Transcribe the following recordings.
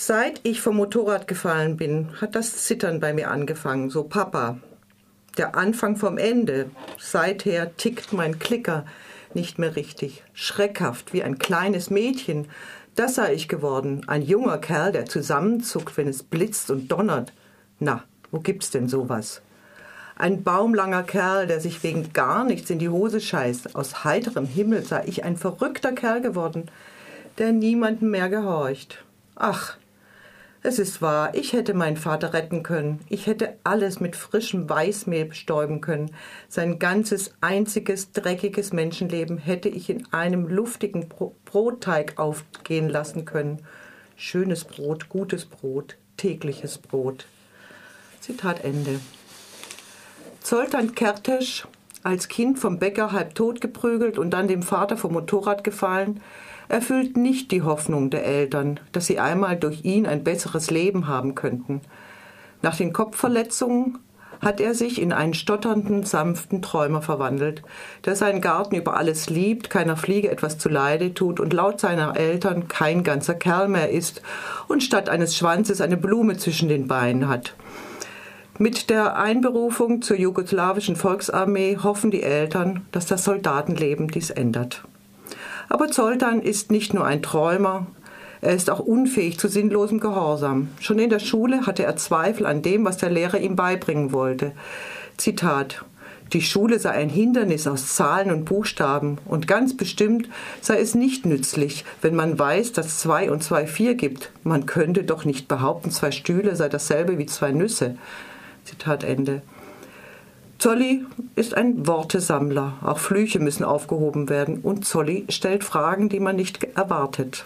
Seit ich vom Motorrad gefallen bin, hat das Zittern bei mir angefangen. So, Papa, der Anfang vom Ende. Seither tickt mein Klicker nicht mehr richtig. Schreckhaft, wie ein kleines Mädchen. Das sei ich geworden. Ein junger Kerl, der zusammenzuckt, wenn es blitzt und donnert. Na, wo gibt's denn sowas? Ein baumlanger Kerl, der sich wegen gar nichts in die Hose scheißt. Aus heiterem Himmel sei ich ein verrückter Kerl geworden, der niemandem mehr gehorcht. Ach, es ist wahr, ich hätte meinen Vater retten können. Ich hätte alles mit frischem Weißmehl bestäuben können. Sein ganzes einziges dreckiges Menschenleben hätte ich in einem luftigen Brotteig aufgehen lassen können. Schönes Brot, gutes Brot, tägliches Brot. Zitat Ende. Zoltan Kertesch, als Kind vom Bäcker halb tot geprügelt und dann dem Vater vom Motorrad gefallen, erfüllt nicht die Hoffnung der Eltern, dass sie einmal durch ihn ein besseres Leben haben könnten. Nach den Kopfverletzungen hat er sich in einen stotternden, sanften Träumer verwandelt, der seinen Garten über alles liebt, keiner Fliege etwas zuleide tut und laut seiner Eltern kein ganzer Kerl mehr ist und statt eines Schwanzes eine Blume zwischen den Beinen hat. Mit der Einberufung zur jugoslawischen Volksarmee hoffen die Eltern, dass das Soldatenleben dies ändert. Aber Zoltan ist nicht nur ein Träumer, er ist auch unfähig zu sinnlosem Gehorsam. Schon in der Schule hatte er Zweifel an dem, was der Lehrer ihm beibringen wollte. Zitat die Schule sei ein Hindernis aus Zahlen und Buchstaben und ganz bestimmt sei es nicht nützlich, wenn man weiß, dass zwei und zwei vier gibt. Man könnte doch nicht behaupten, zwei Stühle sei dasselbe wie zwei Nüsse. Zitat Ende. Zolli ist ein Wortesammler. Auch Flüche müssen aufgehoben werden. Und Zolli stellt Fragen, die man nicht erwartet.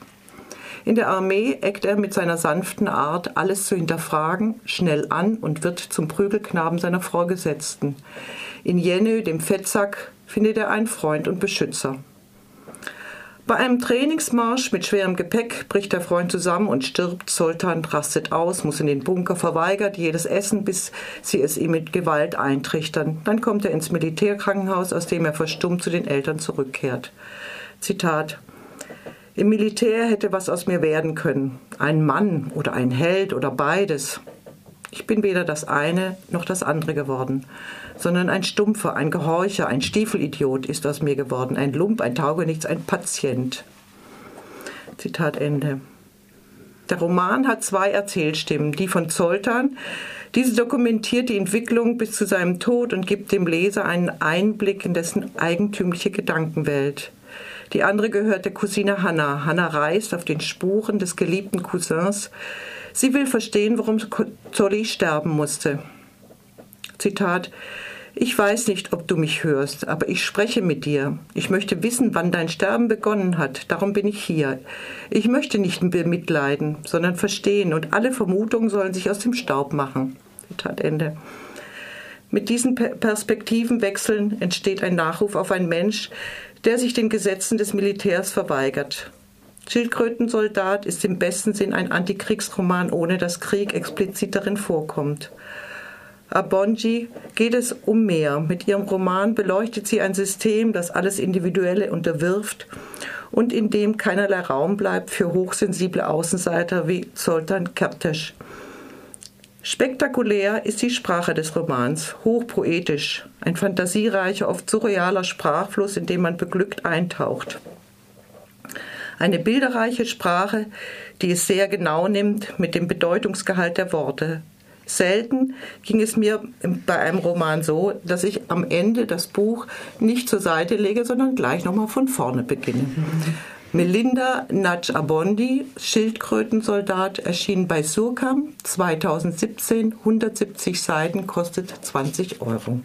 In der Armee eckt er mit seiner sanften Art, alles zu hinterfragen, schnell an und wird zum Prügelknaben seiner Vorgesetzten. In Jenö, dem Fettsack, findet er einen Freund und Beschützer. Bei einem Trainingsmarsch mit schwerem Gepäck bricht der Freund zusammen und stirbt. Sultan rastet aus, muss in den Bunker, verweigert jedes Essen, bis sie es ihm mit Gewalt eintrichtern. Dann kommt er ins Militärkrankenhaus, aus dem er verstummt zu den Eltern zurückkehrt. Zitat Im Militär hätte was aus mir werden können. Ein Mann oder ein Held oder beides. Ich bin weder das eine noch das andere geworden, sondern ein Stumpfer, ein Gehorcher, ein Stiefelidiot ist aus mir geworden, ein Lump, ein Taugenichts, ein Patient. Zitat Ende. Der Roman hat zwei Erzählstimmen, die von Zoltan. Diese dokumentiert die Entwicklung bis zu seinem Tod und gibt dem Leser einen Einblick in dessen eigentümliche Gedankenwelt. Die andere gehört der Cousine Hannah. Hannah reist auf den Spuren des geliebten Cousins, Sie will verstehen, warum Zolli sterben musste. Zitat ich weiß nicht, ob du mich hörst, aber ich spreche mit dir. Ich möchte wissen, wann dein Sterben begonnen hat. Darum bin ich hier. Ich möchte nicht bemitleiden, sondern verstehen und alle Vermutungen sollen sich aus dem Staub machen. Zitat Ende. Mit diesen Perspektivenwechseln entsteht ein Nachruf auf einen Mensch, der sich den Gesetzen des Militärs verweigert. Schildkrötensoldat ist im besten Sinn ein Antikriegsroman, ohne dass Krieg explizit darin vorkommt. Abonji geht es um mehr. Mit ihrem Roman beleuchtet sie ein System, das alles Individuelle unterwirft und in dem keinerlei Raum bleibt für hochsensible Außenseiter wie Zoltan Kertesch. Spektakulär ist die Sprache des Romans, hochpoetisch, ein fantasiereicher, oft surrealer Sprachfluss, in dem man beglückt eintaucht. Eine bilderreiche Sprache, die es sehr genau nimmt mit dem Bedeutungsgehalt der Worte. Selten ging es mir bei einem Roman so, dass ich am Ende das Buch nicht zur Seite lege, sondern gleich nochmal von vorne beginne. Melinda Natsch-Abondi, Schildkrötensoldat, erschien bei Surkam 2017, 170 Seiten, kostet 20 Euro.